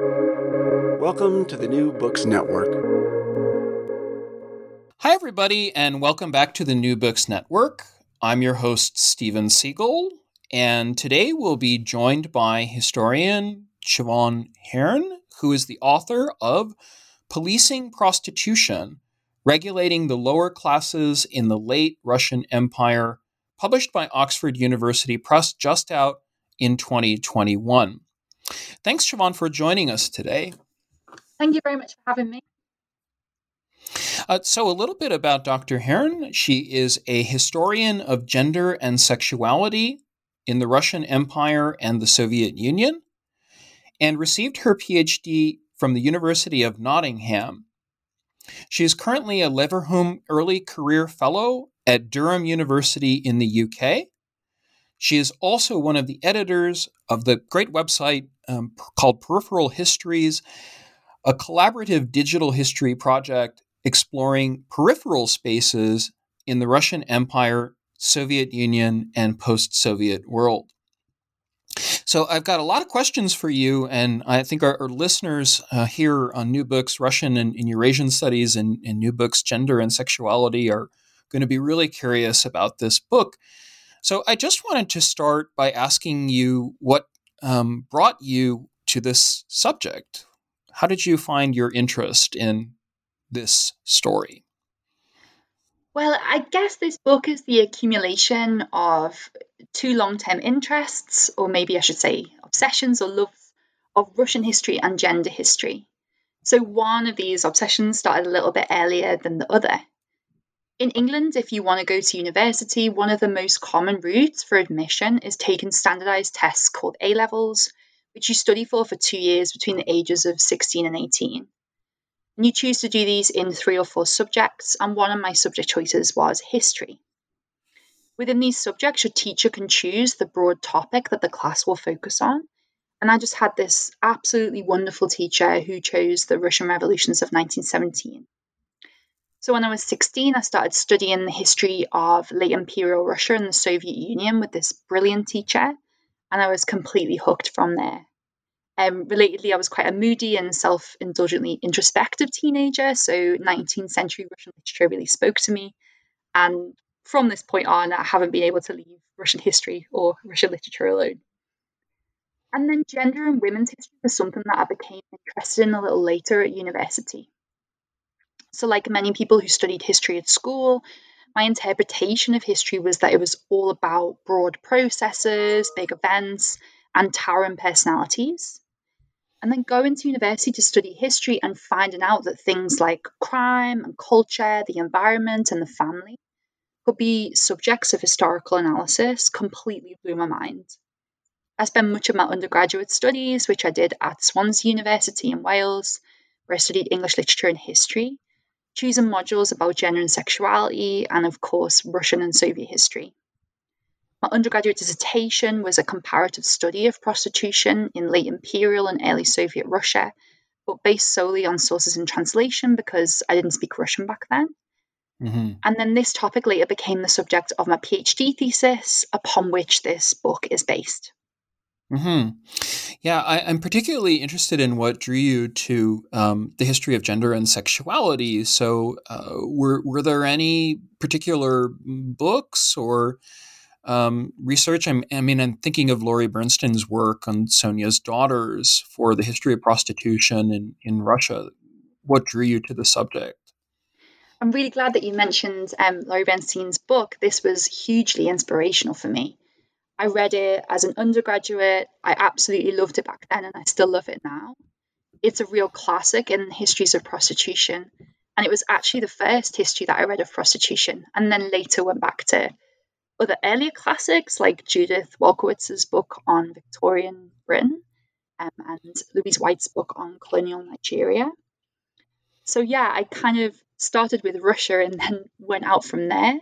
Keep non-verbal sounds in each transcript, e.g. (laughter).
Welcome to the New Books Network. Hi, everybody, and welcome back to the New Books Network. I'm your host, Steven Seegel, and today we'll be joined by historian Siobhan Hearn, who is the author of Policing Prostitution Regulating the Lower Classes in the Late Russian Empire, published by Oxford University Press, just out in 2021. Thanks, Siobhan, for joining us today. Thank you very much for having me. Uh, so, a little bit about Dr. Hearn. She is a historian of gender and sexuality in the Russian Empire and the Soviet Union, and received her PhD from the University of Nottingham. She is currently a Leverhulme Early Career Fellow at Durham University in the UK. She is also one of the editors of the great website um, called Peripheral Histories, a collaborative digital history project exploring peripheral spaces in the Russian Empire, Soviet Union, and post Soviet world. So I've got a lot of questions for you, and I think our, our listeners uh, here on New Books Russian and, and Eurasian Studies and, and, New Books Gender and Sexuality are going to be really curious about this book. So I just wanted to start by asking you what um, brought you to this subject. How did you find your interest in this story? Well, I guess this book is the accumulation of two long term interests, or maybe I should say obsessions or loves, of Russian history and gender history. So one of these obsessions started a little bit earlier than the other. In England, if you want to go to university, one of the most common routes for admission is taking standardized tests called A levels, which you study for for two years between the ages of 16 and 18. And you choose to do these in three or four subjects, and one of my subject choices was history. Within these subjects, your teacher can choose the broad topic that the class will focus on. And I just had this absolutely wonderful teacher who chose the Russian revolutions of 1917. So when I was 16, I started studying the history of late imperial Russia and the Soviet Union with this brilliant teacher, and I was completely hooked from there. Um, relatedly, I was quite a moody and self indulgently introspective teenager, so 19th century Russian literature really spoke to me. And from this point on, I haven't been able to leave Russian history or Russian literature alone. And then gender and women's history was something that I became interested in a little later at university. So, like many people who studied history at school, my interpretation of history was that it was all about broad processes, big events, and towering personalities and then going to university to study history and finding out that things like crime and culture, the environment, and the family could be subjects of historical analysis completely blew my mind. I spent much of my undergraduate studies, which I did at Swansea University in Wales, where I studied English literature and history, choosing modules about gender and sexuality, and of course, Russian and Soviet history. My undergraduate dissertation was a comparative study of prostitution in late imperial and early Soviet Russia, but based solely on sources and translation because I didn't speak Russian back then. Mm-hmm. And then this topic later became the subject of my PhD thesis, upon which this book is based. Hmm. Yeah, I, am particularly interested in what drew you to um, the history of gender and sexuality. So, uh, were were there any particular books or um, research. I'm, i mean, I'm thinking of Laurie Bernstein's work on Sonia's daughters for the history of prostitution in, in Russia. What drew you to the subject? I'm really glad that you mentioned um, Laurie Bernstein's book. This was hugely inspirational for me. I read it as an undergraduate. I absolutely loved it back then, and I still love it now. It's a real classic in histories of prostitution, and it was actually the first history that I read of prostitution, and then later went back to other earlier classics like Judith Walkowitz's book on Victorian Britain um, and Luise White's book on colonial Nigeria. So, yeah, I kind of started with Russia and then went out from there.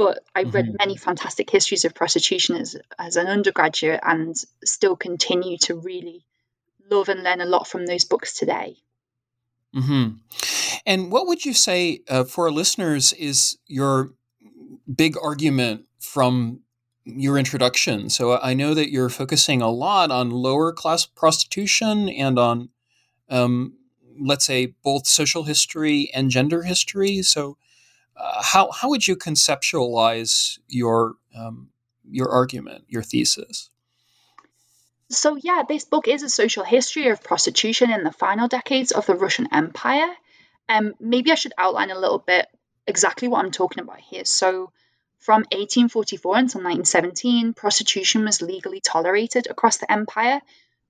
But I read mm-hmm. many fantastic histories of prostitution as, as an undergraduate and still continue to really love and learn a lot from those books today. Mm-hmm. And what would you say uh, for our listeners is your big argument from your introduction. So I know that you're focusing a lot on lower class prostitution and on um, let's say, both social history and gender history. So, uh, how how would you conceptualize your um, your argument, your thesis? So, yeah, this book is a social history of prostitution in the final decades of the Russian Empire. Um, maybe I should outline a little bit exactly what I'm talking about here. So, from 1844 until 1917, prostitution was legally tolerated across the empire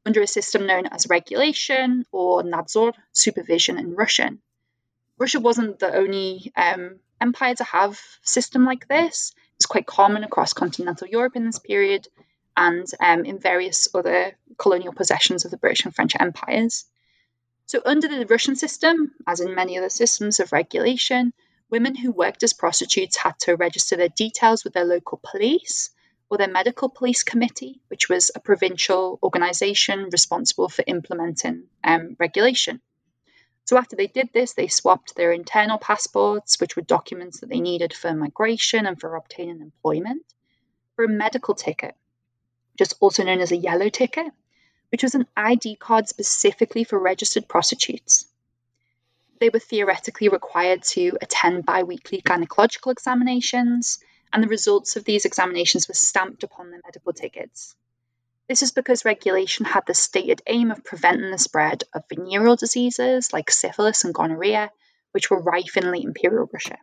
under a system known as regulation or nadzor, supervision in Russian. Russia wasn't the only um, empire to have a system like this. It's quite common across continental Europe in this period and um, in various other colonial possessions of the British and French empires. So, under the Russian system, as in many other systems of regulation, women who worked as prostitutes had to register their details with their local police or their medical police committee, which was a provincial organisation responsible for implementing um, regulation. So, after they did this, they swapped their internal passports, which were documents that they needed for migration and for obtaining employment, for a medical ticket, just also known as a yellow ticket, which was an ID card specifically for registered prostitutes. They were theoretically required to attend bi weekly gynecological examinations, and the results of these examinations were stamped upon their medical tickets. This is because regulation had the stated aim of preventing the spread of venereal diseases like syphilis and gonorrhea, which were rife in late imperial Russia.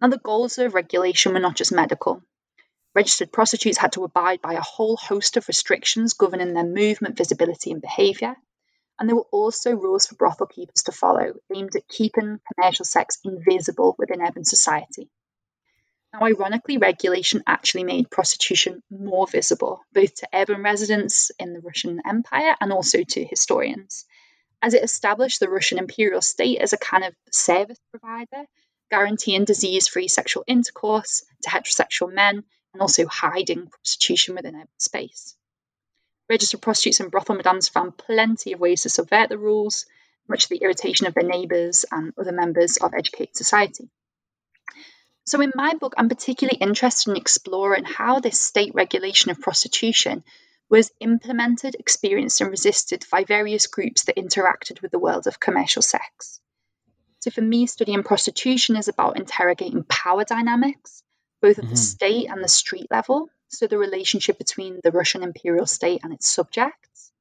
Now, the goals of regulation were not just medical. Registered prostitutes had to abide by a whole host of restrictions governing their movement, visibility, and behaviour. And there were also rules for brothel keepers to follow, aimed at keeping commercial sex invisible within urban society. Now, ironically, regulation actually made prostitution more visible, both to urban residents in the Russian Empire and also to historians, as it established the Russian imperial state as a kind of service provider, guaranteeing disease free sexual intercourse to heterosexual men and also hiding prostitution within urban space. Registered prostitutes and brothel madams found plenty of ways to subvert the rules, much to the irritation of their neighbours and other members of educated society. So, in my book, I'm particularly interested in exploring how this state regulation of prostitution was implemented, experienced, and resisted by various groups that interacted with the world of commercial sex. So, for me, studying prostitution is about interrogating power dynamics, both at mm-hmm. the state and the street level, so the relationship between the Russian imperial state and its subjects,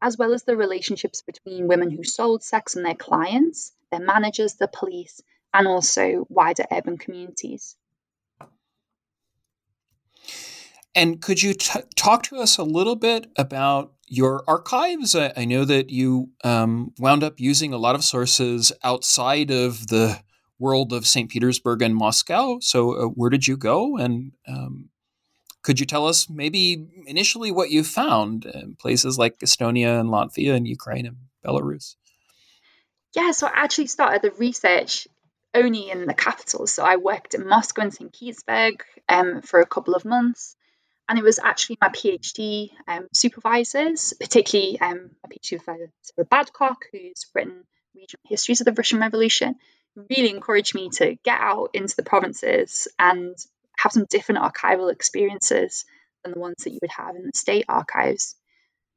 as well as the relationships between women who sold sex and their clients, their managers, the police, and also wider urban communities. And could you t- talk to us a little bit about your archives? I, I know that you um, wound up using a lot of sources outside of the world of St. Petersburg and Moscow. So, uh, where did you go? And um, could you tell us maybe initially what you found in places like Estonia and Latvia and Ukraine and Belarus? Yeah, so I actually started the research only in the capital. So I worked in Moscow and St. Petersburg um, for a couple of months. And it was actually my PhD um, supervisors, particularly um, a PhD supervisor, Sarah Badcock, who's written regional histories of the Russian Revolution, really encouraged me to get out into the provinces and have some different archival experiences than the ones that you would have in the state archives.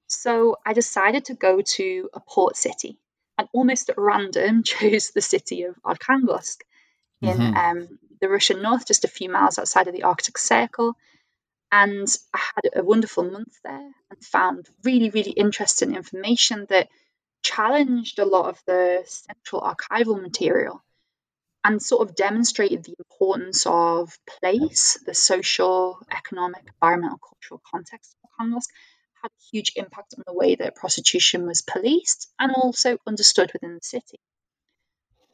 So I decided to go to a port city and almost at random (laughs) chose the city of Arkhangelsk in mm-hmm. um, the Russian north, just a few miles outside of the Arctic Circle. And I had a wonderful month there and found really, really interesting information that challenged a lot of the central archival material and sort of demonstrated the importance of place, the social, economic, environmental, cultural context of Arkhangelsk, had a huge impact on the way that prostitution was policed and also understood within the city.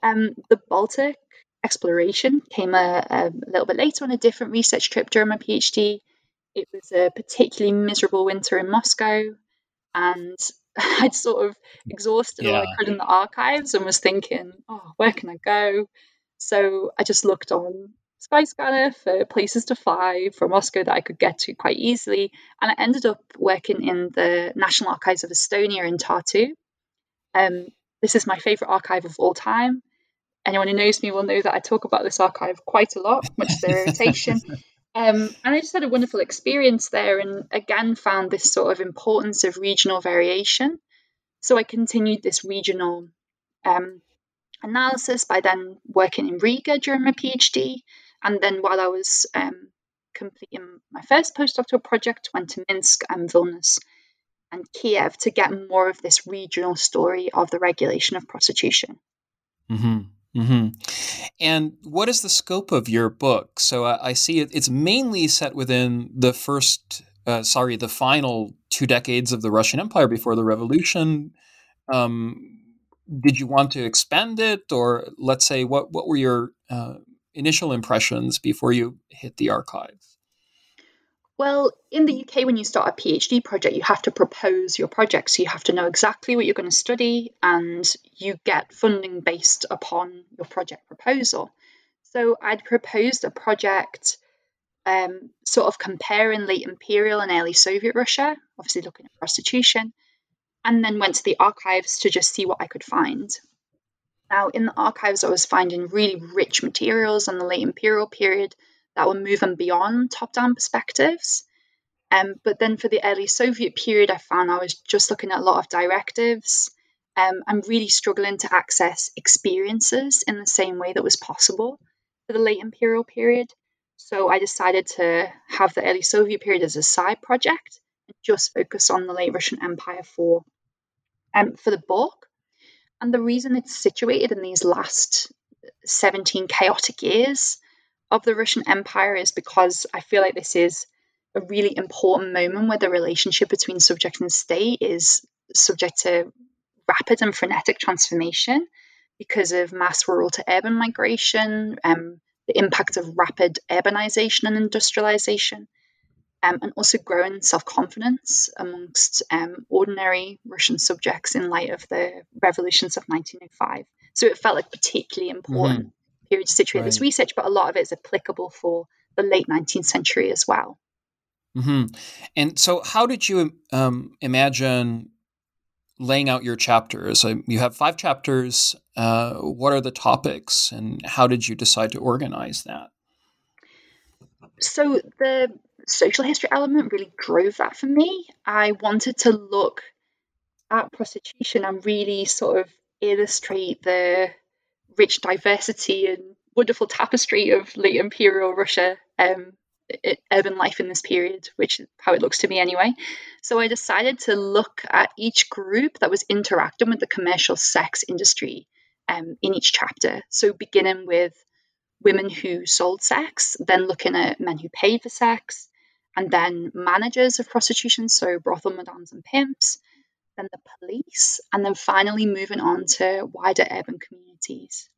Um, the Baltic exploration came a, a, little bit later on a different research trip during my PhD. It was a particularly miserable winter in Moscow, and (laughs) I'd sort of exhausted yeah. all I could in the archives and was thinking, oh, where can I go? So I just looked on Skyscanner for places to fly from Moscow that I could get to quite easily. And I ended up working in the National Archives of Estonia in Tartu. Um, this is my favourite archive of all time. Anyone who knows me will know that I talk about this archive quite a lot, much to their irritation. Um, and I just had a wonderful experience there and again found this sort of importance of regional variation. So I continued this regional um, analysis by then working in Riga during my PhD. And then while I was um, completing my first postdoctoral project, went to Minsk and Vilnius and Kiev to get more of this regional story of the regulation of prostitution. Mm-hmm. Mm-hmm. And what is the scope of your book? So uh, I see it, it's mainly set within the first, uh, sorry, the final two decades of the Russian Empire before the revolution. Um, did you want to expand it, or let's say, what what were your uh, initial impressions before you hit the archives? Well, in the UK, when you start a PhD project, you have to propose your project. So you have to know exactly what you're going to study, and you get funding based upon your project proposal. So I'd proposed a project um, sort of comparing late imperial and early Soviet Russia, obviously looking at prostitution, and then went to the archives to just see what I could find. Now, in the archives, I was finding really rich materials on the late imperial period that were moving beyond top down perspectives. Um, but then for the early Soviet period, I found I was just looking at a lot of directives. Um, I'm really struggling to access experiences in the same way that was possible for the late imperial period. So I decided to have the early Soviet period as a side project and just focus on the late Russian Empire for um, for the book. And the reason it's situated in these last 17 chaotic years of the Russian Empire is because I feel like this is a really important moment where the relationship between subject and state is subject to rapid and frenetic transformation because of mass rural to urban migration, um, the impact of rapid urbanization and industrialization, um, and also growing self confidence amongst um, ordinary Russian subjects in light of the revolutions of 1905. So it felt like particularly important. Mm-hmm period to situate right. this research, but a lot of it is applicable for the late 19th century as well. Mm-hmm. And so, how did you um, imagine laying out your chapters? you have five chapters. Uh, what are the topics, and how did you decide to organize that? So, the social history element really drove that for me. I wanted to look at prostitution and really sort of illustrate the rich diversity and wonderful tapestry of late imperial Russia um, urban life in this period, which is how it looks to me anyway. So I decided to look at each group that was interacting with the commercial sex industry um, in each chapter. So beginning with women who sold sex, then looking at men who paid for sex, and then managers of prostitution, so brothel madams and pimps, then the police, and then finally moving on to wider urban communities.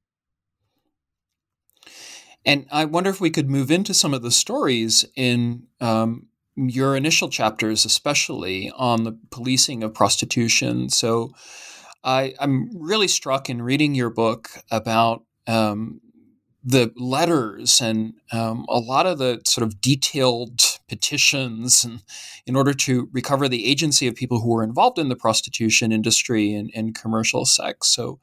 And I wonder if we could move into some of the stories in um, your initial chapters, especially on the policing of prostitution. So I, am really struck in reading your book about um, the letters and um, a lot of the sort of detailed petitions and in order to recover the agency of people who were involved in the prostitution industry and, and commercial sex. So,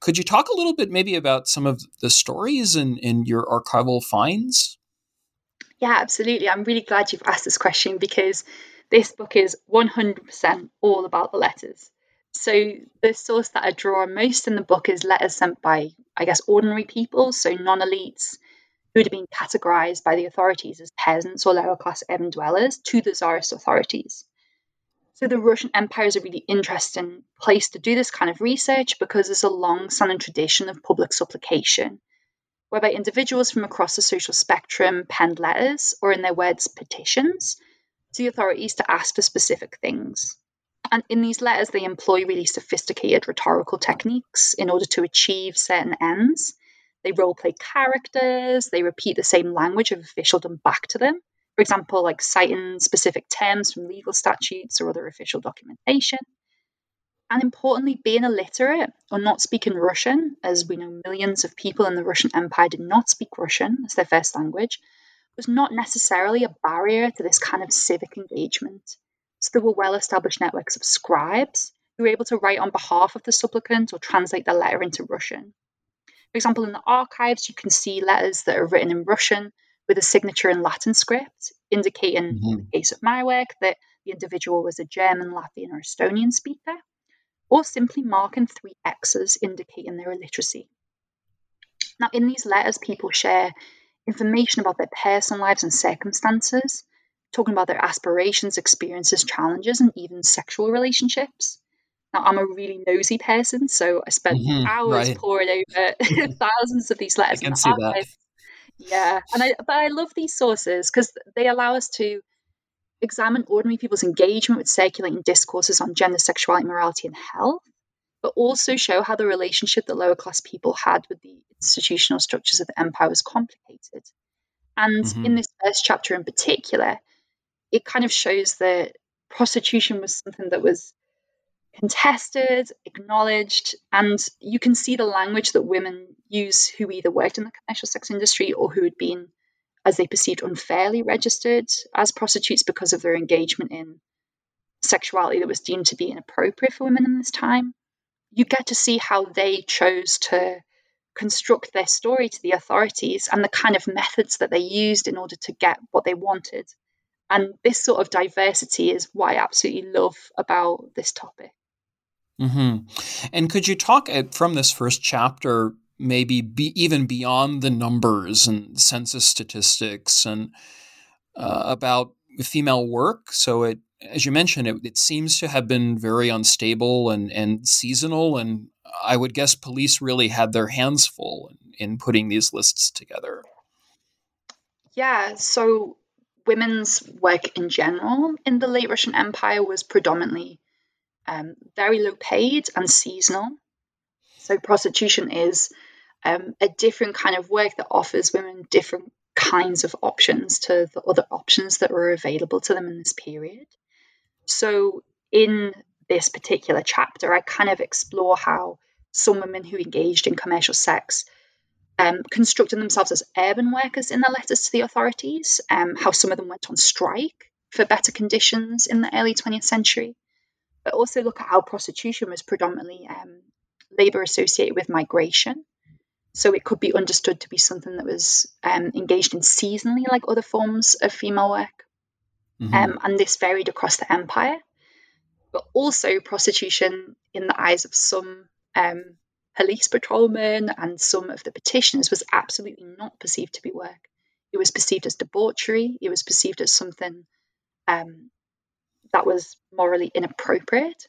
could you talk a little bit maybe about some of the stories and, and your archival finds? Yeah, absolutely. I'm really glad you've asked this question because this book is 100% all about the letters. So the source that I draw most in the book is letters sent by, I guess, ordinary people, so non-elites, who had been categorized by the authorities as peasants or lower class urban dwellers to the Tsarist authorities. So the Russian Empire is a really interesting place to do this kind of research because there's a long-standing tradition of public supplication, whereby individuals from across the social spectrum penned letters, or in their words, petitions, to the authorities to ask for specific things. And in these letters, they employ really sophisticated rhetorical techniques in order to achieve certain ends. They role play characters, they repeat the same language of officialdom back to them. For example, like citing specific terms from legal statutes or other official documentation. And importantly, being illiterate or not speaking Russian, as we know millions of people in the Russian Empire did not speak Russian as their first language, was not necessarily a barrier to this kind of civic engagement. So there were well established networks of scribes who were able to write on behalf of the supplicant or translate the letter into Russian. For example, in the archives, you can see letters that are written in Russian with a signature in Latin script, indicating, mm-hmm. in the case of my work, that the individual was a German, Latvian, or Estonian speaker. or simply marking three X's indicating their illiteracy. Now, in these letters, people share information about their personal lives and circumstances, talking about their aspirations, experiences, challenges, and even sexual relationships. Now, I'm a really nosy person, so I spent mm-hmm, hours right. poring over (laughs) (laughs) thousands of these letters. I can see that. Yeah, and I but I love these sources because they allow us to examine ordinary people's engagement with circulating discourses on gender, sexuality, morality, and health, but also show how the relationship that lower class people had with the institutional structures of the empire was complicated. And mm-hmm. in this first chapter in particular, it kind of shows that prostitution was something that was contested, acknowledged, and you can see the language that women use who either worked in the commercial sex industry or who had been, as they perceived, unfairly registered as prostitutes because of their engagement in sexuality that was deemed to be inappropriate for women in this time. You get to see how they chose to construct their story to the authorities and the kind of methods that they used in order to get what they wanted. And this sort of diversity is what I absolutely love about this topic. Mm-hmm. And could you talk at, from this first chapter, maybe be, even beyond the numbers and census statistics, and uh, about female work? So it, as you mentioned, it, it seems to have been very unstable and, and seasonal, and I would guess police really had their hands full in, in putting these lists together. Yeah, so women's work in general in the late Russian Empire was predominantly um, very low paid and seasonal. So prostitution is um, a different kind of work that offers women different kinds of options to the other options that were available to them in this period. So in this particular chapter, I kind of explore how some women who engaged in commercial sex um, constructed themselves as urban workers in their letters to the authorities, um, how some of them went on strike for better conditions in the early 20th century, but also look at how prostitution was predominantly um, labour associated with migration. So it could be understood to be something that was um, engaged in seasonally, like other forms of female work. Mm-hmm. Um, and this varied across the empire. But also, prostitution, in the eyes of some um, police patrolmen and some of the petitioners, was absolutely not perceived to be work. It was perceived as debauchery, it was perceived as something um, that was morally inappropriate.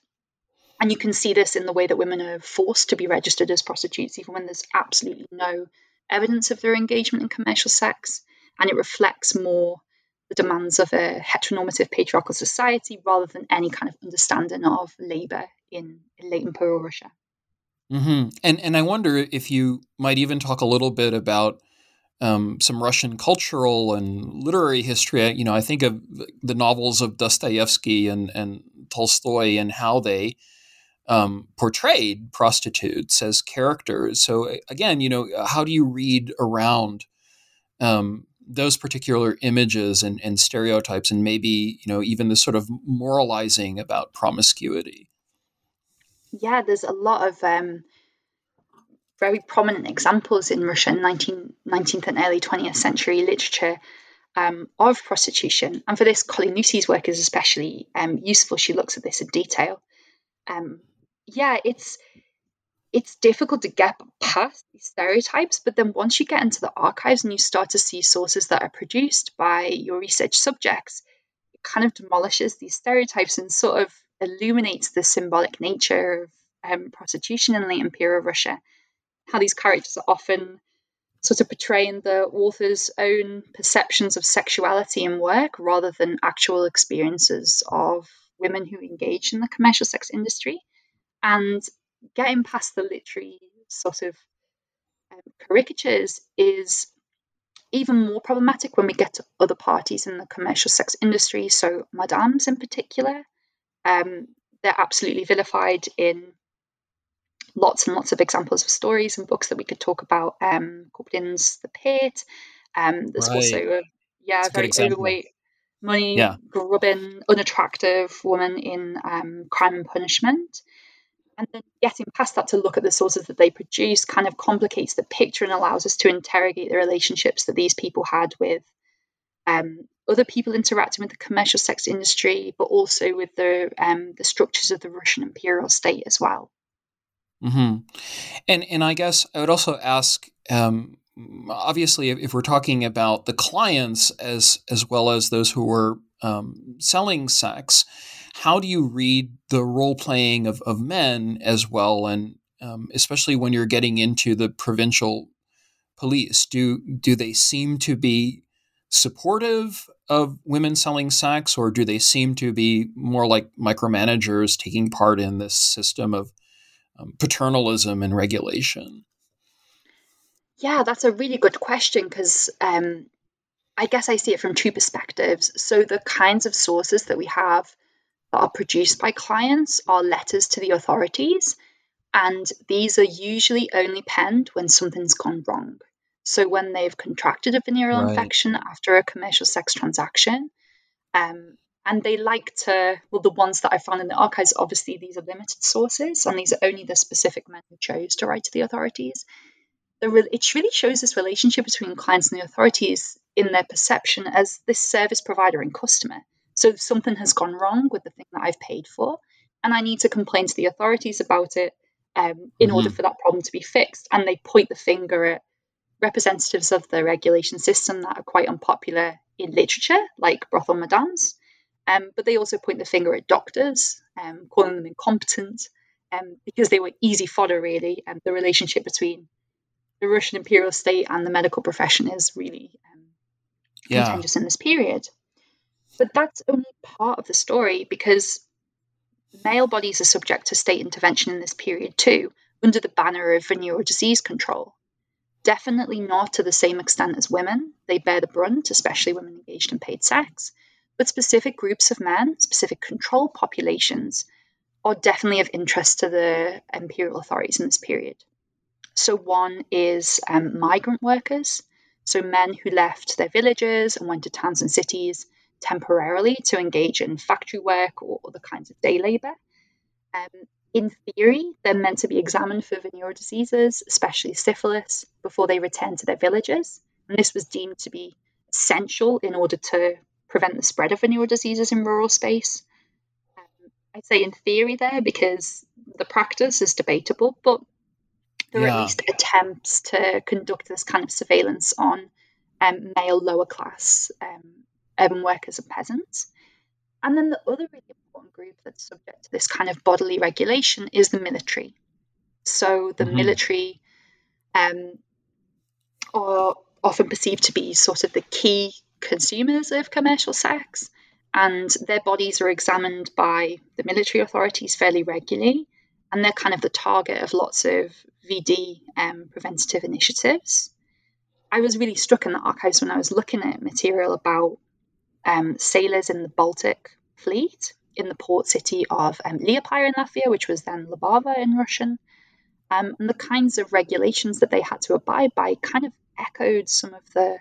And you can see this in the way that women are forced to be registered as prostitutes, even when there's absolutely no evidence of their engagement in commercial sex. And it reflects more the demands of a heteronormative patriarchal society rather than any kind of understanding of labor in, late imperial Russia. Mm-hmm. And and I wonder if you might even talk a little bit about um, some Russian cultural and literary history. You know, I think of the novels of Dostoevsky and, and Tolstoy and how they um, portrayed prostitutes as characters. So again, you know, how do you read around um, those particular images and, and, stereotypes, and maybe you know even the sort of moralizing about promiscuity? Yeah, there's a lot of um, very prominent examples in Russian 19, 19th and early 20th century literature um, of prostitution. And for this, Colle Nussi's work is especially um, useful. She looks at this in detail. Um, yeah, it's it's difficult to get past these stereotypes, but then once you get into the archives and you start to see sources that are produced by your research subjects, it kind of demolishes these stereotypes and sort of illuminates the symbolic nature of um, prostitution in late imperial Russia how these characters are often sort of portraying the author's own perceptions of sexuality in work rather than actual experiences of women who engage in the commercial sex industry. And getting past the literary sort of um, caricatures is even more problematic when we get to other parties in the commercial sex industry. So, madams in particular, um, they're absolutely vilified in lots and lots of examples of stories and books that we could talk about. Um, Kuprin's The Pit. Um, there's right. also a yeah, very overweight, money yeah. grubbing, unattractive woman in um, Crime and Punishment. And then getting past that to look at the sources that they produce kind of complicates the picture and allows us to interrogate the relationships that these people had with um, other people interacting with the commercial sex industry, but also with the um, the structures of the Russian imperial state as well. Mm-hmm. And and I guess I would also ask. Um, obviously, if, if, we're talking about the clients as as well as those who are um, selling sex, how do you read the role playing of, of men as well, and um, especially when you're getting into the provincial police? Do do they seem to be supportive of women selling sex, or do they seem to be more like micromanagers taking part in this system of um, paternalism and regulation? Yeah, that's a really good question because um, I guess I see it from two perspectives. So, the kinds of sources that we have that are produced by clients are letters to the authorities, and these are usually only penned when something's gone wrong. So, when they've contracted a venereal right. infection after a commercial sex transaction, um, and they like to, well, the ones that I found in the archives, obviously, these are limited sources, and these are only the specific men who chose to write to the authorities. The re- it really shows this relationship between clients and the authorities in their perception as this service provider and customer. So, if something has gone wrong with the thing that I've paid for, and I need to complain to the authorities about it um, in mm-hmm. order for that problem to be fixed, and they point the finger at representatives of the regulation system that are quite unpopular in literature, like brothel madams. Um, but they also point the finger at doctors, um, calling them incompetent, um, because they were easy fodder, really. And the relationship between the Russian imperial state and the medical profession is really um, yeah. contentious in this period. But that's only part of the story because male bodies are subject to state intervention in this period too, under the banner of venereal disease control. Definitely not to the same extent as women. They bear the brunt, especially women engaged in paid sex. But specific groups of men, specific control populations, are definitely of interest to the imperial authorities in this period. So, one is um, migrant workers, so men who left their villages and went to towns and cities temporarily to engage in factory work or other kinds of day labour. Um, in theory, they're meant to be examined for venereal diseases, especially syphilis, before they return to their villages. And this was deemed to be essential in order to prevent the spread of venereal diseases in rural space. Um, I'd say in theory there because the practice is debatable, but there yeah. are at least attempts to conduct this kind of surveillance on um, male lower class um, urban workers and peasants. And then the other really important group that's subject to this kind of bodily regulation is the military. So the mm-hmm. military um, are often perceived to be sort of the key consumers of commercial sex, and their bodies are examined by the military authorities fairly regularly, and they're kind of the target of lots of VD um, preventative initiatives. I was really struck in the archives when I was looking at material about um, sailors in the Baltic fleet in the port city of um, Liepaja in Latvia, which was then Libava in Russian. Um, and the kinds of regulations that they had to abide by kind of echoed some of the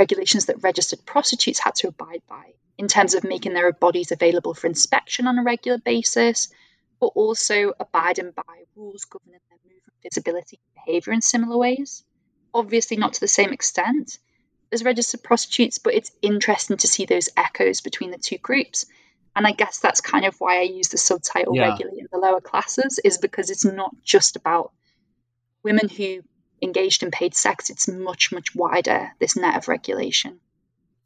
regulations that registered prostitutes had to abide by in terms of making their bodies available for inspection on a regular basis, but also abiding by rules governing their movement, visibility, and behaviour in similar ways. Obviously, not to the same extent, as registered prostitutes, but it's interesting to see those echoes between the two groups. And I guess that's kind of why I use the subtitle yeah. regularly in the lower classes, is because it's not just about women who engaged in paid sex, it's much, much wider, this net of regulation.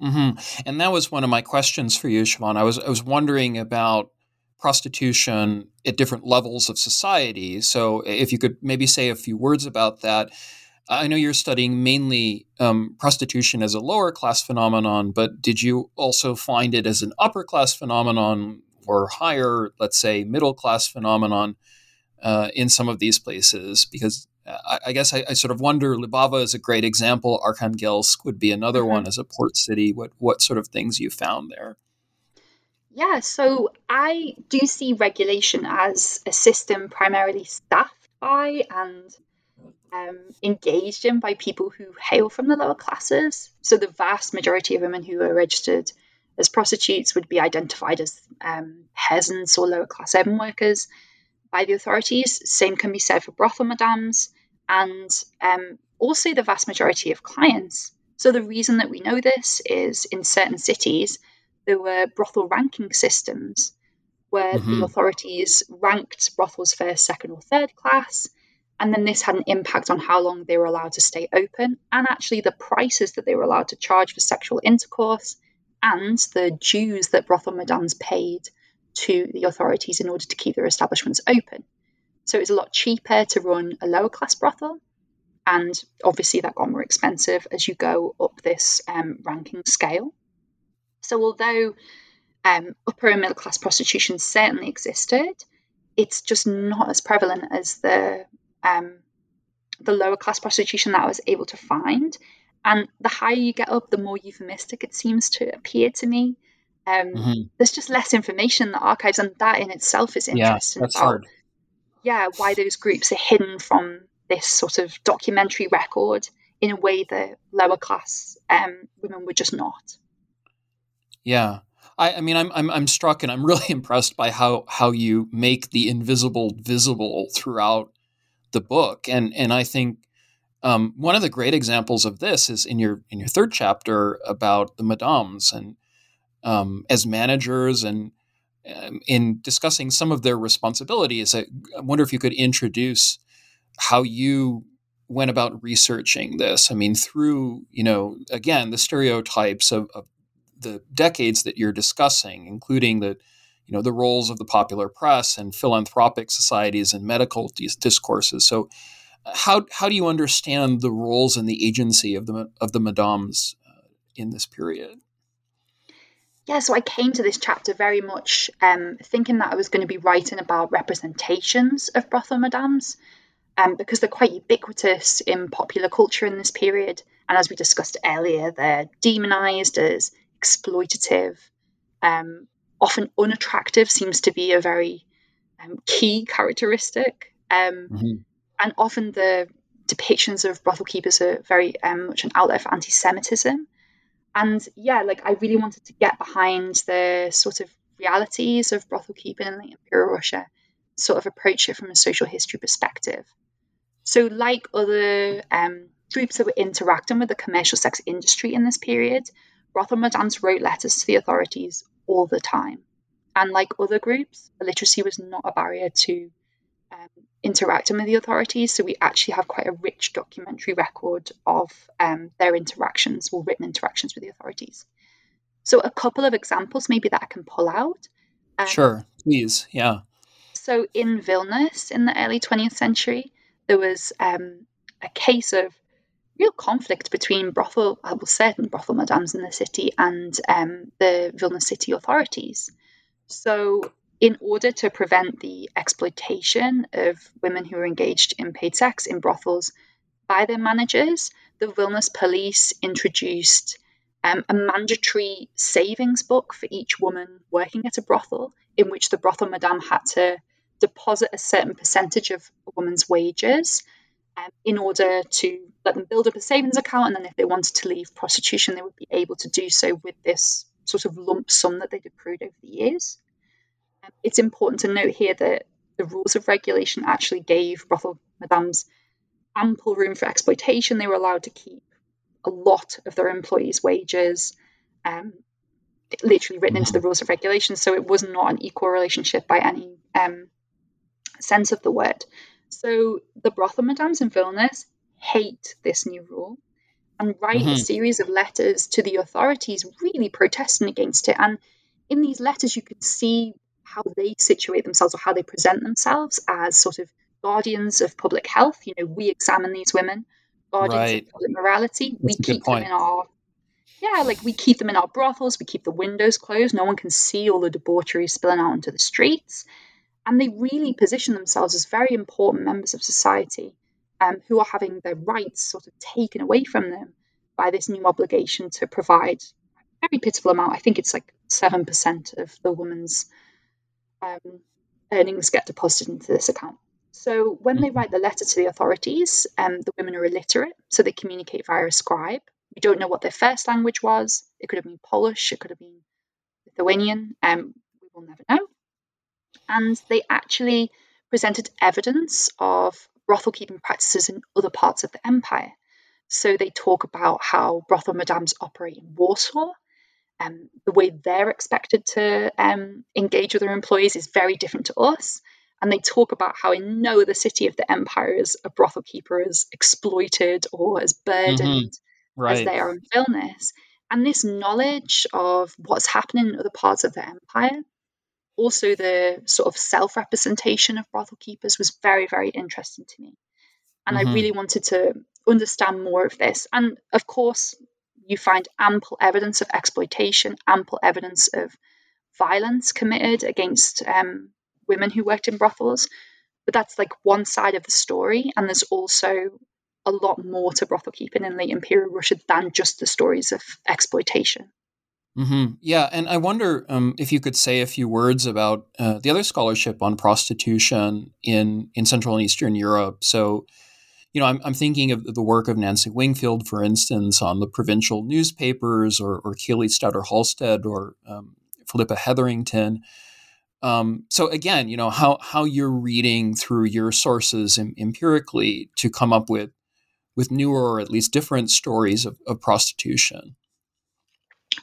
Mm-hmm. And that was one of my questions for you, Siobhan. I was, I was wondering about prostitution at different levels of society. So if you could maybe say a few words about that. I know you're studying mainly um, prostitution as a lower class phenomenon, but did you also find it as an upper class phenomenon or higher, let's say, middle class phenomenon uh, in some of these places? Because I, I guess I, I, sort of wonder. Libava is a great example. Arkhangelsk would be another mm-hmm. one as a port city. What what sort of things you found there? Yeah, so I do see regulation as a system primarily staffed by and um, engaged in by people who hail from the lower classes. So the vast majority of women who are registered as prostitutes would be identified as um, peasants or lower class urban workers by the authorities. Same can be said for brothel madams, and um, also the vast majority of clients So the reason that we know this is in certain cities, there were brothel ranking systems where mm-hmm. the authorities ranked brothels first, second, or third class. And then this had an impact on how long they were allowed to stay open and actually the prices that they were allowed to charge for sexual intercourse and the dues that brothel madams paid to the authorities in order to keep their establishments open. So it was a lot cheaper to run a lower class brothel. And obviously, that got more expensive as you go up this um, ranking scale. So, although um, upper and middle class prostitution certainly existed, it's just not as prevalent as the um, the lower class prostitution that I was able to find. And the higher you get up, the more euphemistic it seems to appear to me. Um, mm-hmm. There's just less information in the archives, and that in itself is interesting. Yeah, that's hard. Yeah, why those groups are hidden from this sort of documentary record in a way that lower class um, women were just not. Yeah. I, I mean, I'm, I'm, I'm struck and I'm really (laughs) impressed by how, how you make the invisible visible throughout the book. And, and I think um, one of the great examples of this is in your, in your third chapter about the madams and um, as managers and um, in discussing some of their responsibilities. I, I wonder if you could introduce how you went about researching this. I mean, through, you know, again, the stereotypes of, of the decades that you're discussing, including the, you know, the roles of the popular press and philanthropic societies and medical dis- discourses. So, how how do you understand the roles and the agency of the of the madams uh, in this period? Yeah, so I came to this chapter very much um, thinking that I was going to be writing about representations of brothel madams, um, because they're quite ubiquitous in popular culture in this period. And as we discussed earlier, they're demonized as exploitative, um, often unattractive seems to be a very um, key characteristic. Um, mm-hmm. And often the depictions of brothel keepers are very um, much an outlet for anti Semitism. And yeah, like I really wanted to get behind the sort of realities of brothel keeping in Imperial Russia, sort of approach it from a social history perspective. So, like other um, groups that were interacting with the commercial sex industry in this period, brothel madams wrote letters to the authorities all the time. And like other groups, illiteracy was not a barrier to um, interacting with the authorities. So we actually have quite a rich documentary record of um, their interactions or written interactions with the authorities. So a couple of examples maybe that I can pull out. Um, sure, please. Yeah. So in Vilnius in the early 20th century, there was um, a case of real conflict between brothel, I well, certain brothel madams in the city and um, the Vilnius city authorities. So, in order to prevent the exploitation of women who are engaged in paid sex in brothels by their managers, the Vilnius police introduced um, a mandatory savings book for each woman working at a brothel, in which the brothel madam had to deposit a certain percentage of a woman's wages um, in order to let them build up a savings account. And then if they wanted to leave prostitution, they would be able to do so with this sort of lump sum that they'd accrued over the years. It's important to note here that the rules of regulation actually gave brothel madams ample room for exploitation. They were allowed to keep a lot of their employees' wages. Um, literally written into the rules of regulation, so it was not an equal relationship by any um, sense of the word. So the brothel madams in Vilnius hate this new rule and write mm-hmm. a series of letters to the authorities really protesting against it. And in these letters, you can see how they situate themselves or how they present themselves as sort of guardians of public health. You know, we examine these women, guardians right. of public morality. That's we keep them in our yeah, like we keep them in our brothels, we keep the windows closed, no one can see all the debauchery spilling out into the streets and they really position themselves as very important members of society um, who are having their rights sort of taken away from them by this new obligation to provide a very pitiful amount. I think it's like 7% of the woman's um, earnings get deposited into this account. So when they mm-hmm. write the letter to the authorities, um, the women are illiterate, so they communicate via a scribe. We don't know what their first language was. It could have been Polish, it could have been Lithuanian. Um, we will never know and they actually presented evidence of brothel keeping practices in other parts of the empire. So they talk about how brothel madams operate in Warsaw. Um, the way they're expected to um, engage with their employees is very different to us. And they talk about how in no other city of the empire is a brothel keeper as exploited or as burdened mm-hmm. right. as they are in Vilnius. And this knowledge of what's happening in other parts of the empire, also the sort of self representation of brothel keepers, was very, very interesting to me. And mm-hmm. I really wanted to understand more of this. And of course, you find ample evidence of exploitation, ample evidence of violence committed against um, women who worked in brothels. But that's like one side of the story. And there's also a lot more to brothel keeping in late imperial Russia than just the stories of exploitation. Mm-hmm. Yeah, and I wonder um, if you could say a few words about uh, the other scholarship on prostitution in in Central and Eastern Europe. So, you know, I'm, I'm thinking of the work of Nancy Wingfield, for instance, on the provincial newspapers, or, or Keely Stauter-Halsted, or um, Philippa Hetherington. Um, so again, you know how how you're reading through your sources em- empirically to come up with with newer or at least different stories of, of prostitution.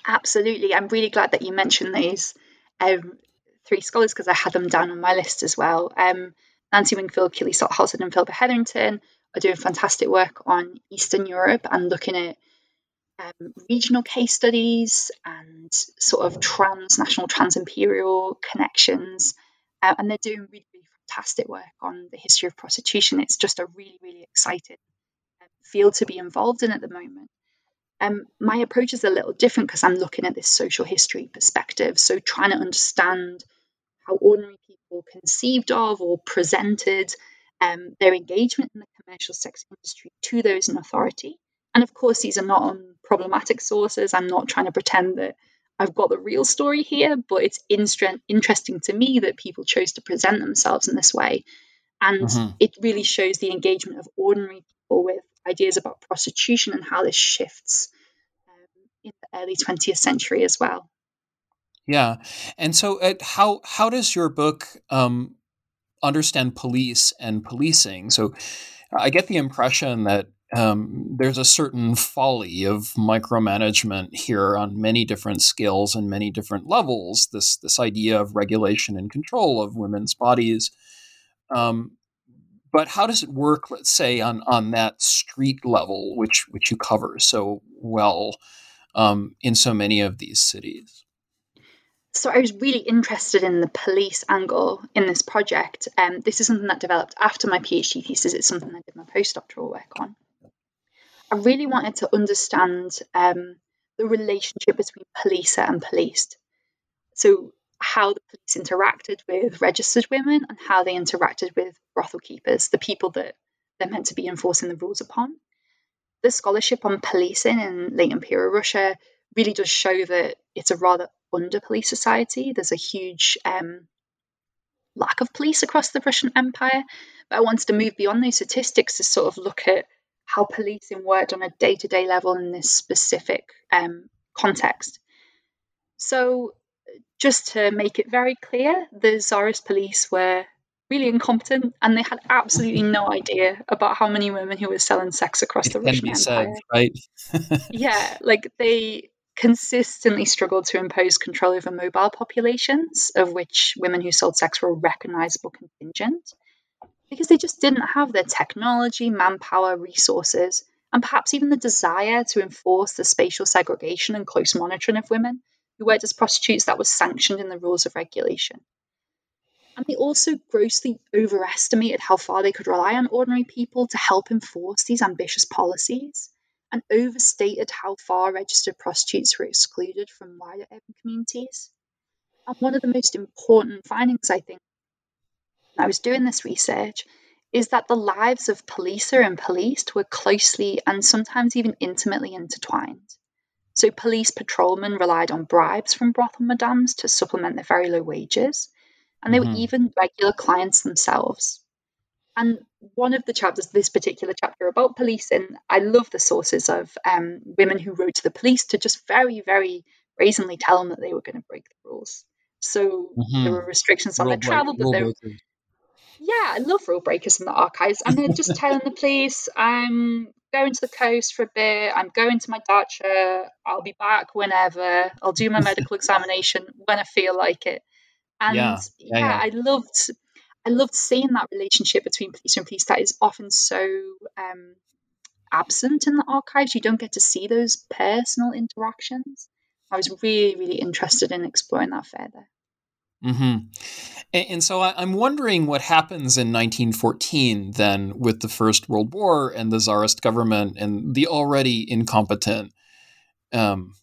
Absolutely, I'm really glad that you mentioned these um, three scholars because I had them down on my list as well. Um, Nancy Wingfield, Keely Halsted, and Philippa Hetherington are doing fantastic work on Eastern Europe and looking at um, regional case studies and sort of transnational, trans-imperial connections, uh, and they're doing really, really fantastic work on the history of prostitution. It's just a really, really exciting um, field to be involved in at the moment. Um, my approach is a little different because I'm looking at this social history perspective. So, trying to understand how ordinary people conceived of or presented um, their engagement in the commercial sex industry to those in authority, and of course, these are not on problematic sources. I'm not trying to pretend that I've got the real story here, but it's interesting to me that people chose to present themselves in this way. And mm-hmm. it really shows the engagement of ordinary people with ideas about prostitution and how this shifts um, in the early 20th century as well. Yeah, and so uh, how how does your book um, understand police and policing? So I get the impression that um, there's a certain folly of micromanagement here on many different scales and many different levels. This this idea of regulation and control of women's bodies. Um, but how does it work? Let's say on on that street level, which which you cover so well um, in so many of these cities. So I was really interested in the police angle in this project. Um, this is something that developed after my PhD thesis. It's something I did my postdoctoral work on. I really wanted to understand um, the relationship between police and policed. So, how the police interacted with registered women and how they interacted with brothel keepers, the people that they're meant to be enforcing the rules upon. The scholarship on policing in late imperial Russia really does show that it's a rather under police society. There's a huge um, lack of police across the Russian Empire. But I wanted to move beyond those statistics to sort of look at how policing worked on a day to day level in this specific um, context. So, just to make it very clear, the Tsarist police were really incompetent and they had absolutely no idea about how many women who were selling sex across it the Russian Empire. Said, right? (laughs) yeah, like they consistently struggled to impose control over mobile populations, of which women who sold sex were a recognizable contingent because they just didn't have the technology, manpower, resources, and perhaps even the desire to enforce the spatial segregation and close monitoring of women who worked as prostitutes that was sanctioned in the rules of regulation. And they also grossly overestimated how far they could rely on ordinary people to help enforce these ambitious policies, and overstated how far registered prostitutes were excluded from wider urban communities. And one of the most important findings, I think, I was doing this research is that the lives of policer and policed were closely and sometimes even intimately intertwined. So, police patrolmen relied on bribes from brothel madams to supplement their very low wages, and they mm-hmm. were even regular clients themselves. And one of the chapters, this particular chapter about policing, I love the sources of um, women who wrote to the police to just very, very brazenly tell them that they were going to break the rules. So mm-hmm. there were restrictions on their travel, but there, yeah, I love rule breakers in the archives. And they're just (laughs) telling the police, "I'm going to the coast for a bit. I'm going to my dacha. I'll be back whenever. I'll do my medical examination when I feel like it. And yeah, yeah, yeah, I loved I loved seeing that relationship between police and police that is often so um, absent in the archives. You don't get to see those personal interactions. I was really, really interested in exploring that further. Mm-hmm. And, and, so I, am wondering what happens in 1914 then with the First World War and the Tsarist government and the already incompetent um,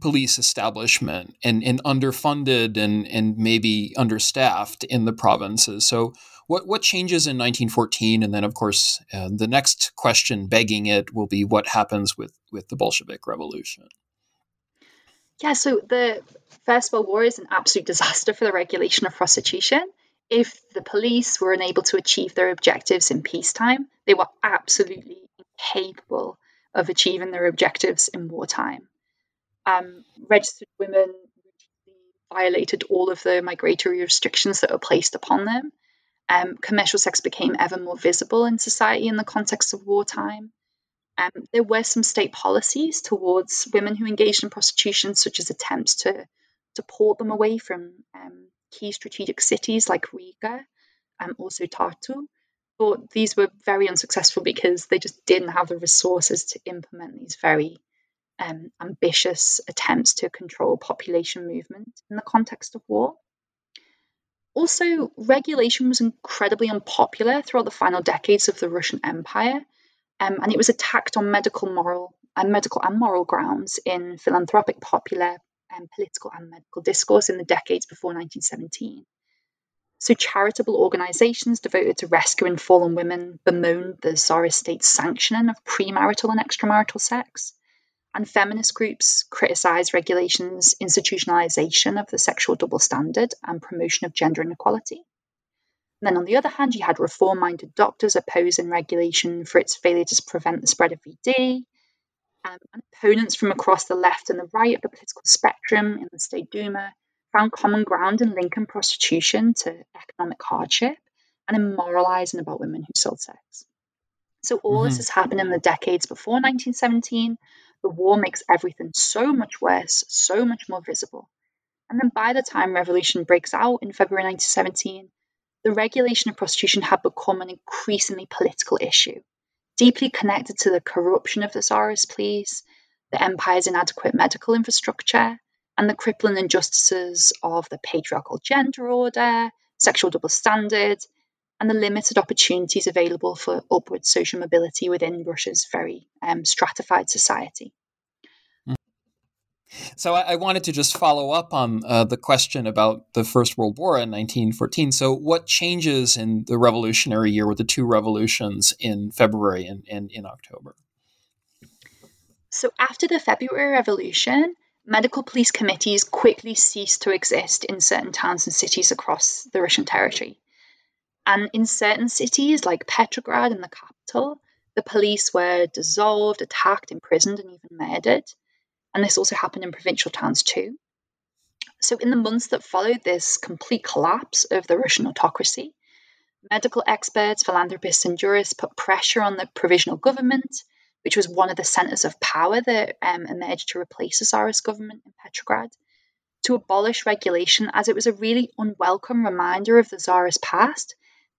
police establishment and, and underfunded and, and maybe understaffed in the provinces. So what, what changes in 1914? And then, of course, uh, the next question begging it will be what happens with, with the Bolshevik Revolution? Yeah, so the First World War is an absolute disaster for the regulation of prostitution. If the police were unable to achieve their objectives in peacetime, they were absolutely incapable of achieving their objectives in wartime. Um, registered women violated all of the migratory restrictions that were placed upon them. Um, commercial sex became ever more visible in society in the context of wartime. Um, there were some state policies towards women who engaged in prostitution, such as attempts to, to port them away from um, key strategic cities like Riga and also Tartu. But these were very unsuccessful because they just didn't have the resources to implement these very um, ambitious attempts to control population movement in the context of war. Also, regulation was incredibly unpopular throughout the final decades of the Russian Empire um, and it was attacked on medical, moral, and medical and moral grounds in philanthropic, popular, and political and medical discourse in the decades before 1917. So, charitable organizations devoted to rescuing fallen women bemoaned the Tsarist state's sanctioning of premarital and extramarital sex. And feminist groups criticized regulations' institutionalization of the sexual double standard and promotion of gender inequality. And then on the other hand, you had reform minded doctors opposing regulation for its failure to prevent the spread of VD. Um, and opponents from across the left and the right of the political spectrum in the State Duma found common ground in linking prostitution to economic hardship and in moralizing about women who sold sex. So all mm-hmm. this has happened in the decades before 1917. The war makes everything so much worse, so much more visible. And then by the time revolution breaks out in February 1917, the regulation of prostitution had become an increasingly political issue, deeply connected to the corruption of the Tsarist police, the empire's inadequate medical infrastructure, and the crippling injustices of the patriarchal gender order, sexual double standard, and the limited opportunities available for upward social mobility within Russia's very um, stratified society. So I, I, wanted to just follow up on uh, the question about the First World War in 1914. So what changes in the Revolutionary Year with the two revolutions in February and, and in October? So after the February Revolution, medical police committees quickly ceased to exist in certain towns and cities across the Russian territory. And in certain cities like Petrograd and the capital, the police were dissolved, attacked, imprisoned, and even murdered and this also happened in provincial towns too. So, in the months that followed this complete collapse of the Russian autocracy, medical experts, philanthropists, and jurists put pressure on the provisional government, which was one of the centers of power that um, emerged to replace the Tsarist government in Petrograd, to abolish regulation as it was a really unwelcome reminder of the Tsarist past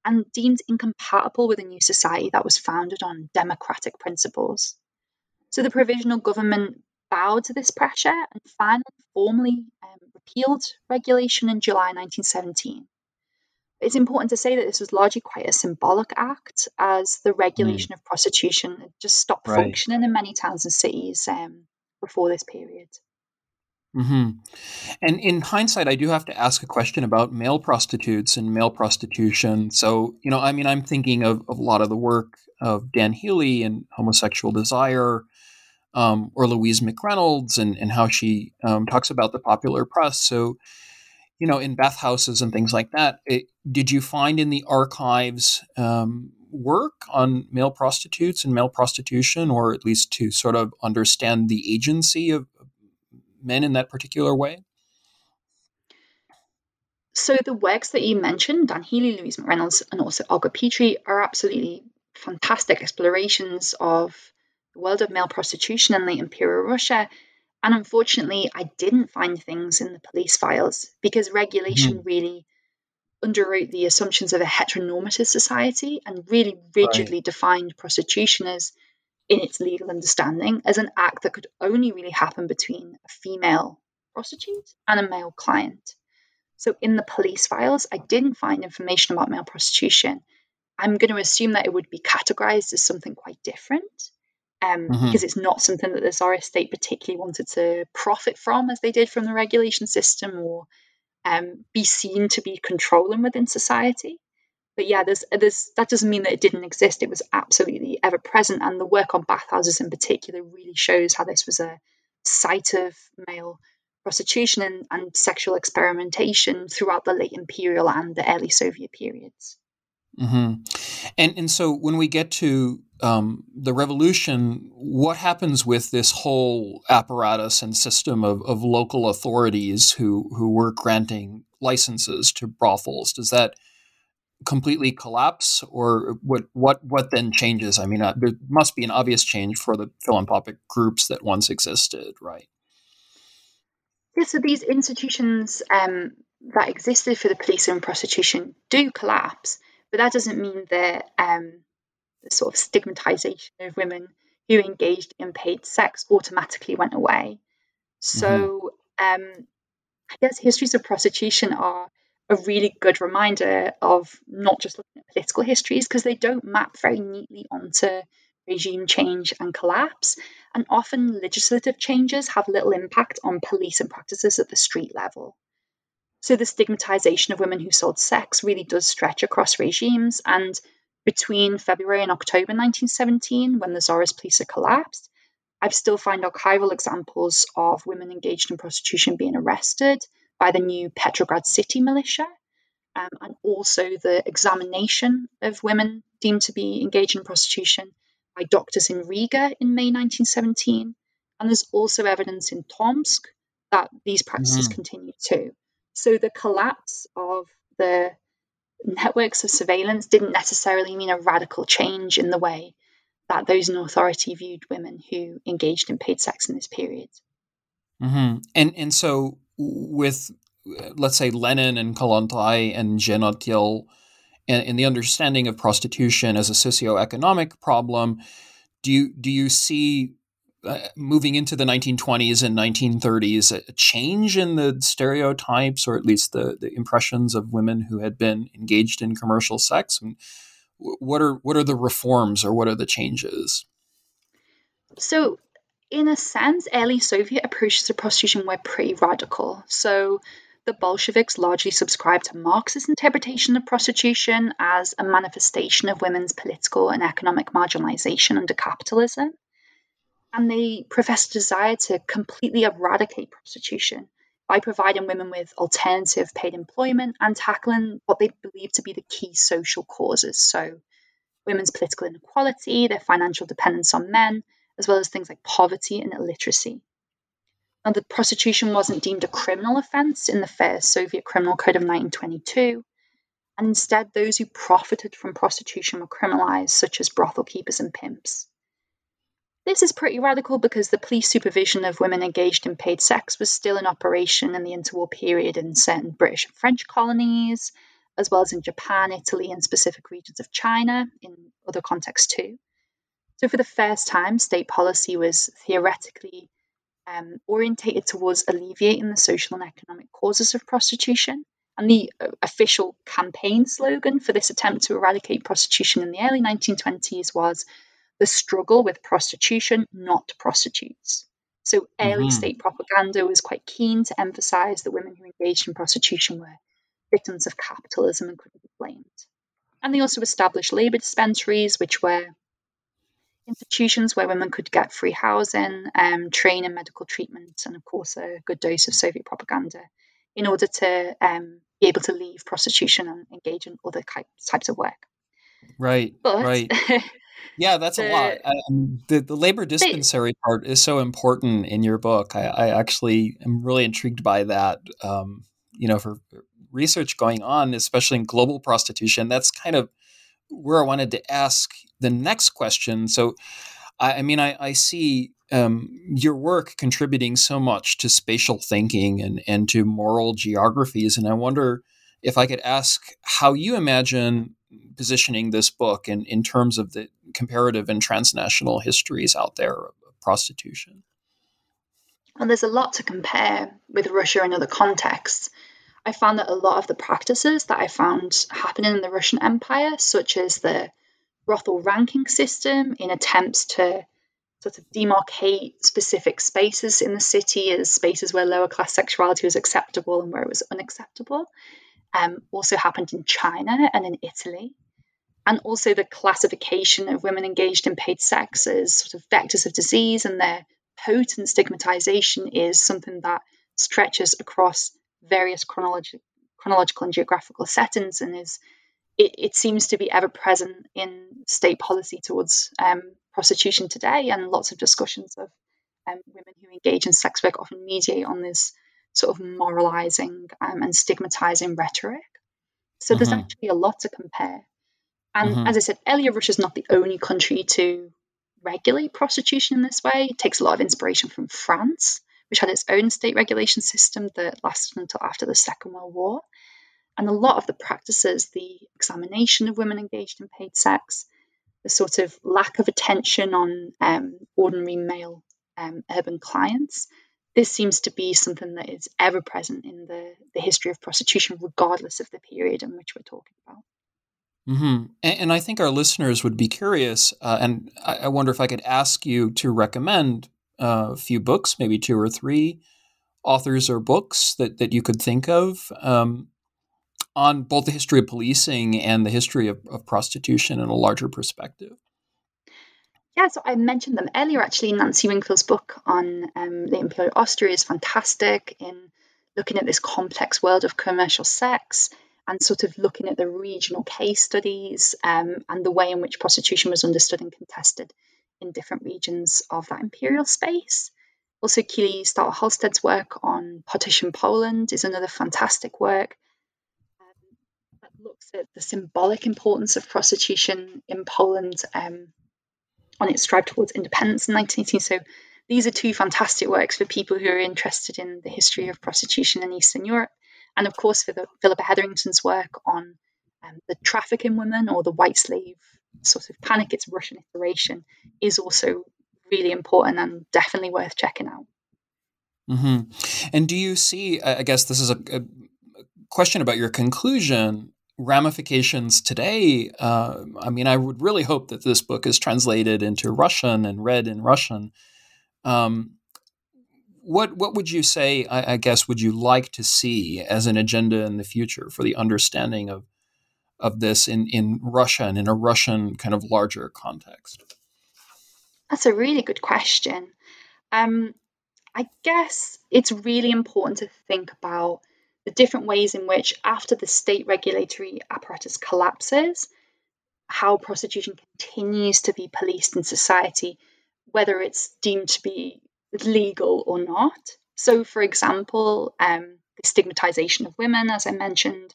and deemed incompatible with a new society that was founded on democratic principles. So the provisional government bowed to this pressure and finally formally um, repealed regulation in July 1917. It's important to say that this was largely quite a symbolic act, as the regulation mm. of prostitution just stopped right. functioning in many towns and cities um, before this period. Mm-hmm. And in hindsight, I do have to ask a question about male prostitutes and male prostitution. So, you know, I mean, I'm thinking of, of a lot of the work of Dan Healey and homosexual desire, um, or Louise McReynolds and, and how she um, talks about the popular press. So, you know, in bathhouses and things like that, it, did you find in the archives um, work on male prostitutes and male prostitution, or at least to sort of understand the agency of men in that particular way? So the works that you mentioned, Dan Healey, Louise McReynolds, and also Olga Petrie, are absolutely fantastic explorations of the world of male prostitution in late imperial Russia. And unfortunately, I didn't find things in the police files because regulation mm-hmm. really underwrote the assumptions of a heteronormative society and really rigidly right. defined prostitution as, in its legal understanding, as an act that could only really happen between a female prostitute and a male client. So in the police files, I didn't find information about male prostitution. I'm going to assume that it would be categorized as something quite different um, mm-hmm. because it's not something that the Tsarist state particularly wanted to profit from as they did from the regulation system or um, be seen to be controlling within society. But yeah, there's, there's, that doesn't mean that it didn't exist. It was absolutely ever present. And the work on bathhouses in particular really shows how this was a site of male prostitution and, and sexual experimentation throughout the late imperial and the early Soviet periods. Mm-hmm. And and so when we get to um, the revolution, what happens with this whole apparatus and system of, of local authorities who who were granting licenses to brothels? Does that completely collapse, or what what what then changes? I mean, uh, there must be an obvious change for the philanthropic groups that once existed, right? Yeah, so these institutions um, that existed for the police and prostitution do collapse. But that doesn't mean that um, the sort of stigmatization of women who engaged in paid sex automatically went away. So mm-hmm. um, I guess histories of prostitution are a really good reminder of not just looking at political histories because they don't map very neatly onto regime change and collapse. And often legislative changes have little impact on police and practices at the street level. So the stigmatization of women who sold sex really does stretch across regimes. And between February and October 1917, when the Tsarist police had collapsed, I've still found archival examples of women engaged in prostitution being arrested by the new Petrograd city militia, um, and also the examination of women deemed to be engaged in prostitution by doctors in Riga in May 1917. And there's also evidence in Tomsk that these practices mm. continue too. So the collapse of the networks of surveillance didn't necessarily mean a radical change in the way that those in authority viewed women who engaged in paid sex in this period. Mm-hmm. And and so with let's say Lenin and Kollontai and Zhenotdel and, and the understanding of prostitution as a socioeconomic problem, do you do you see uh, moving into the 1920s and 1930s, a change in the stereotypes or at least the, the impressions of women who had been engaged in commercial sex? What are what are the reforms or what are the changes? So, in a sense, early Soviet approaches to prostitution were pretty radical. So, the Bolsheviks largely subscribed to Marxist interpretation of prostitution as a manifestation of women's political and economic marginalization under capitalism and they professed a desire to completely eradicate prostitution by providing women with alternative paid employment and tackling what they believed to be the key social causes. So, women's political inequality, their financial dependence on men, as well as things like poverty and illiteracy. Now, the prostitution wasn't deemed a criminal offence in the first Soviet Criminal Code of 1922, and instead, those who profited from prostitution were criminalised, such as brothel keepers and pimps. This is pretty radical because the police supervision of women engaged in paid sex was still in operation in the interwar period in certain British and French colonies, as well as in Japan, Italy, and specific regions of China in other contexts too. So, for the first time, state policy was theoretically um, orientated towards alleviating the social and economic causes of prostitution. And the uh, official campaign slogan for this attempt to eradicate prostitution in the early 1920s was the struggle with prostitution, not prostitutes. So early mm-hmm. state propaganda was quite keen to emphasize that women who engaged in prostitution were victims of capitalism and couldn't be blamed. And they also established labor dispensaries, which were institutions where women could get free housing, um, train and medical treatment, and of course a good dose of Soviet propaganda in order to um, be able to leave prostitution and engage in other types of work. Right. But right. (laughs) Yeah, that's the, a lot. Um, the the labor dispensary part is so important in your book. I, I actually am really intrigued by that. Um, you know, for research going on, especially in global prostitution, that's kind of where I wanted to ask the next question. So, I, I mean, I, I see um, your work contributing so much to spatial thinking and, and to moral geographies. And I wonder if I could ask how you imagine positioning this book in, in terms of the comparative and transnational histories out there of prostitution. Well, there's a lot to compare with Russia and other contexts. I found that a lot of the practices that I found happening in the Russian Empire, such as the brothel ranking system in attempts to sort of demarcate specific spaces in the city as spaces where lower class sexuality was acceptable and where it was unacceptable, um, also happened in China and in Italy. And also the classification of women engaged in paid sex as sort of vectors of disease and their potent stigmatization is something that stretches across various chronologi- chronological and geographical settings and is it, it, seems to be ever present in state policy towards um, prostitution today and lots of discussions of um, women who engage in sex work often mediate on this sort of moralizing um, and stigmatizing rhetoric so mm-hmm. there's actually a lot to compare and mm-hmm. as i said earlier russia is not the only country to regulate prostitution in this way it takes a lot of inspiration from france which had its own state regulation system that lasted until after the Second World War. And a lot of the practices, the examination of women engaged in paid sex, the sort of lack of attention on um, ordinary male um, urban clients, this seems to be something that is ever present in the, the history of prostitution, regardless of the period in which we're talking about. Mm-hmm. And, and, I think our listeners would be curious, uh, and I, I, wonder if I could ask you to recommend a few books, maybe two or three authors or books that, that you could think of um, on both the history of policing and the history of, of prostitution in a larger perspective. Yeah, so I mentioned them earlier. Actually, Nancy Wingfield's book on um, the Imperial Austria is fantastic in looking at this complex world of commercial sex and sort of looking at the regional case studies um, and the way in which prostitution was understood and contested in different regions of that imperial space. Also, Keely Stauter-Halsted's work on partition Poland is another fantastic work um, that looks at the symbolic importance of prostitution in Poland um, on its strive towards independence in 1918. So, these are two fantastic works for people who are interested in the history of prostitution in Eastern Europe. And of course, for the, Philippa Hetherington's work on um, the traffic in women or the white slave sort of panic, its Russian iteration, is also really important and definitely worth checking out. Mm-hmm. And do you see, I guess this is a, a question about your conclusion, ramifications today? Uh, I mean, I would really hope that this book is translated into Russian and read in Russian. Um, what what would you say? I, I, guess would you like to see as an agenda in the future for the understanding of of this in, in Russia and in a Russian kind of larger context? That's a really good question. Um, I guess it's really important to think about the different ways in which, after the state regulatory apparatus collapses, how prostitution continues to be policed in society, whether it's deemed to be legal or not. So, for example, um, the stigmatization of women, as I mentioned,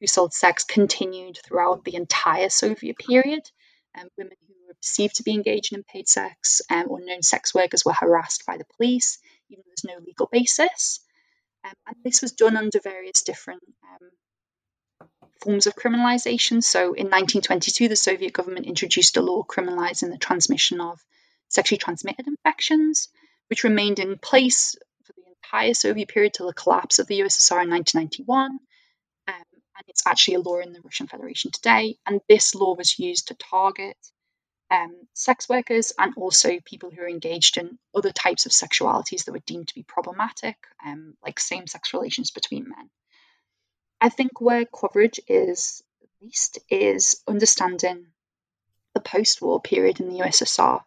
who sold sex continued throughout the entire Soviet period. Um, women who were perceived to be engaged in paid sex um, or known sex workers were harassed by the police, even though there's no legal basis. Um, and this was done under various different um, forms of criminalization. So in 1922, the Soviet government introduced a law criminalizing the transmission of sexually transmitted infections, which remained in place for the entire Soviet period till the collapse of the USSR in 1991 and it's actually a law in the Russian Federation today. And this law was used to target um, sex workers and also people who are engaged in other types of sexualities that were deemed to be problematic, um, like same sex relations between men. I think where coverage is least is understanding the post war period in the USSR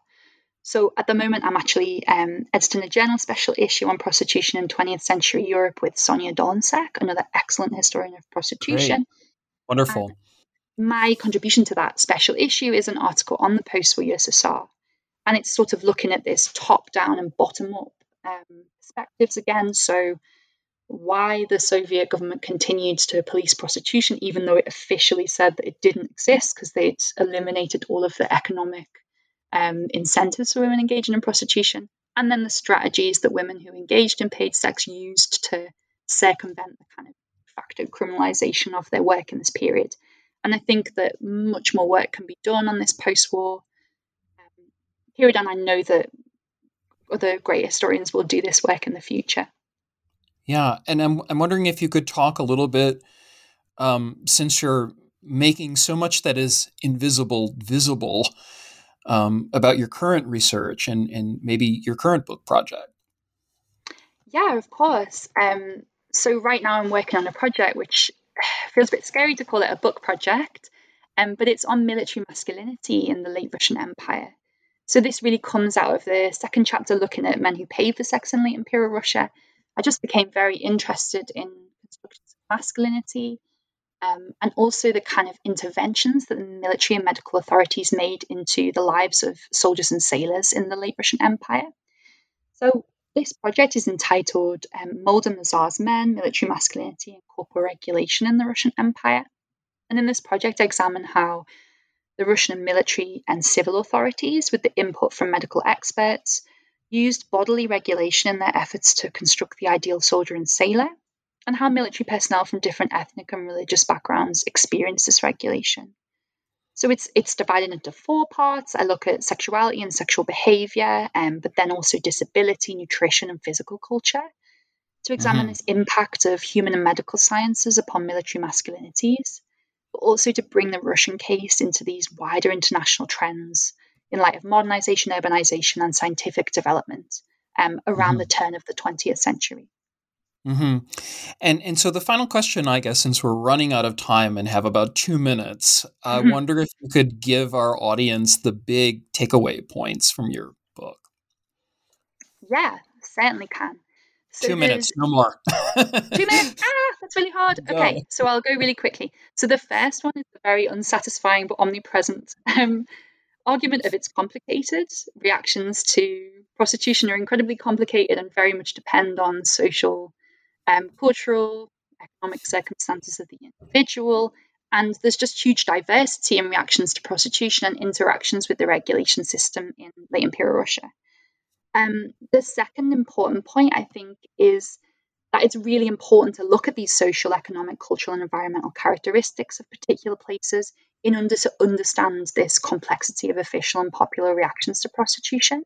so at the moment, I'm actually um, editing a journal special issue on prostitution in 20th century Europe with Sonja Dolinsek, another excellent historian of prostitution. Great. Wonderful. And my contribution to that special issue is an article on the post-war USSR, and it's sort of looking at this top-down and bottom-up um, perspectives again. So why the Soviet government continued to police prostitution, even though it officially said that it didn't exist because they'd eliminated all of the economic um, incentives for women engaging in prostitution, and then the strategies that women who engaged in paid sex used to circumvent the kind of facto criminalization of their work in this period. And I think that much more work can be done on this post war um, period, and I know that other great historians will do this work in the future. Yeah, and I'm I'm wondering if you could talk a little bit, um, since you're making so much that is invisible visible, um, about your current research and and maybe your current book project. Yeah, of course. Um, so right now I'm working on a project which (sighs) feels a bit scary to call it a book project, um, but it's on military masculinity in the late Russian Empire. So this really comes out of the second chapter looking at men who paved the sex in late imperial Russia I just became very interested in constructions of masculinity um, and also the kind of interventions that the military and medical authorities made into the lives of soldiers and sailors in the late Russian Empire. So, this project is entitled um, Molding the Tsar's Men, Military Masculinity and Corporal Regulation in the Russian Empire. And in this project, I examine how the Russian military and civil authorities, with the input from medical experts, used bodily regulation in their efforts to construct the ideal soldier and sailor, and how military personnel from different ethnic and religious backgrounds experience this regulation. So it's it's divided into four parts. I look at sexuality and sexual behavior, um, but then also disability, nutrition, and physical culture to examine mm-hmm. this impact of human and medical sciences upon military masculinities, but also to bring the Russian case into these wider international trends in light of modernization, urbanization, and scientific development um, around mm-hmm. the turn of the 20th century. Mm-hmm. And and so the final question, I guess, since we're running out of time and have about two minutes, I mm-hmm. wonder if you could give our audience the big takeaway points from your book. Yeah, certainly can. So two minutes, no more. two minutes. (laughs) Ah, that's really hard. Go. Okay, so I'll go really quickly. So the first one is the very unsatisfying but omnipresent um, argument of it's complicated. Reactions to prostitution are incredibly complicated and very much depend on social, um, cultural, economic circumstances of the individual. And there's just huge diversity in reactions to prostitution and interactions with the regulation system in late imperial Russia. Um, the second important point, I think, is that it's really important to look at these social, economic, cultural, and environmental characteristics of particular places in order to understand this complexity of official and popular reactions to prostitution.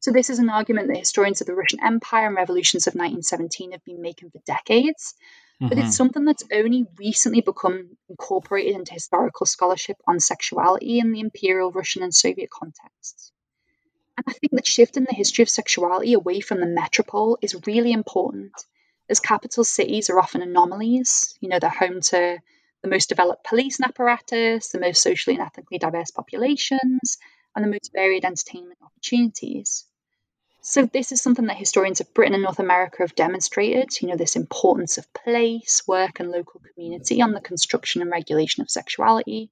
So, this is an argument that historians of the Russian Empire and revolutions of 1917 have been making for decades, mm-hmm. but it's mm-hmm. something that's only recently become incorporated into historical scholarship on sexuality in the imperial Russian and Soviet contexts. And I think that shifting the history of sexuality away from the metropole is really important, as capital cities are often anomalies. You know, they're home to the most developed police and apparatus, the most socially and ethnically diverse populations, and the most varied entertainment opportunities. So this is something that historians of Britain and North America have demonstrated, you know, this importance of place, work, and local community on the construction and regulation of sexuality.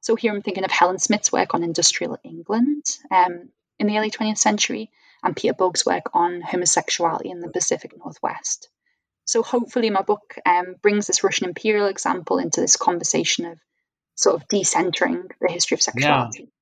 So here I'm thinking of Helen Smith's work on industrial England um, in the early 20th century, and Peter Boag's work on homosexuality in the Pacific Northwest. So hopefully, my book um, brings this Russian imperial example into this conversation of sort of decentering the history of sexuality. Yeah.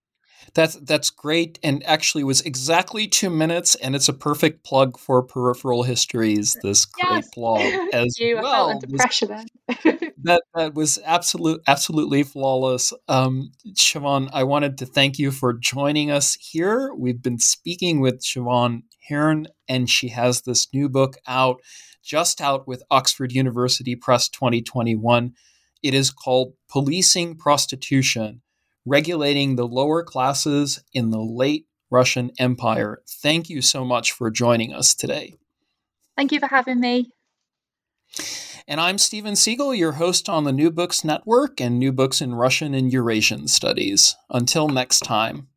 That's that's great, and actually was exactly two minutes, and it's a perfect plug for Peripheral Histories. This great yes. blog (laughs) as you, well. under pressure then. (laughs) that that was absolute absolutely flawless. Um, Siobhan, I wanted to thank you for joining us here. We've been speaking with Siobhan Hearn, and she has this new book out just out with Oxford University Press 2021. It is called Policing Prostitution Regulating the Lower Classes in the Late Russian Empire. Thank you so much for joining us today. Thank you for having me. And I'm Steven Seegel, your host on the New Books Network and New Books in Russian and Eurasian Studies. Until next time.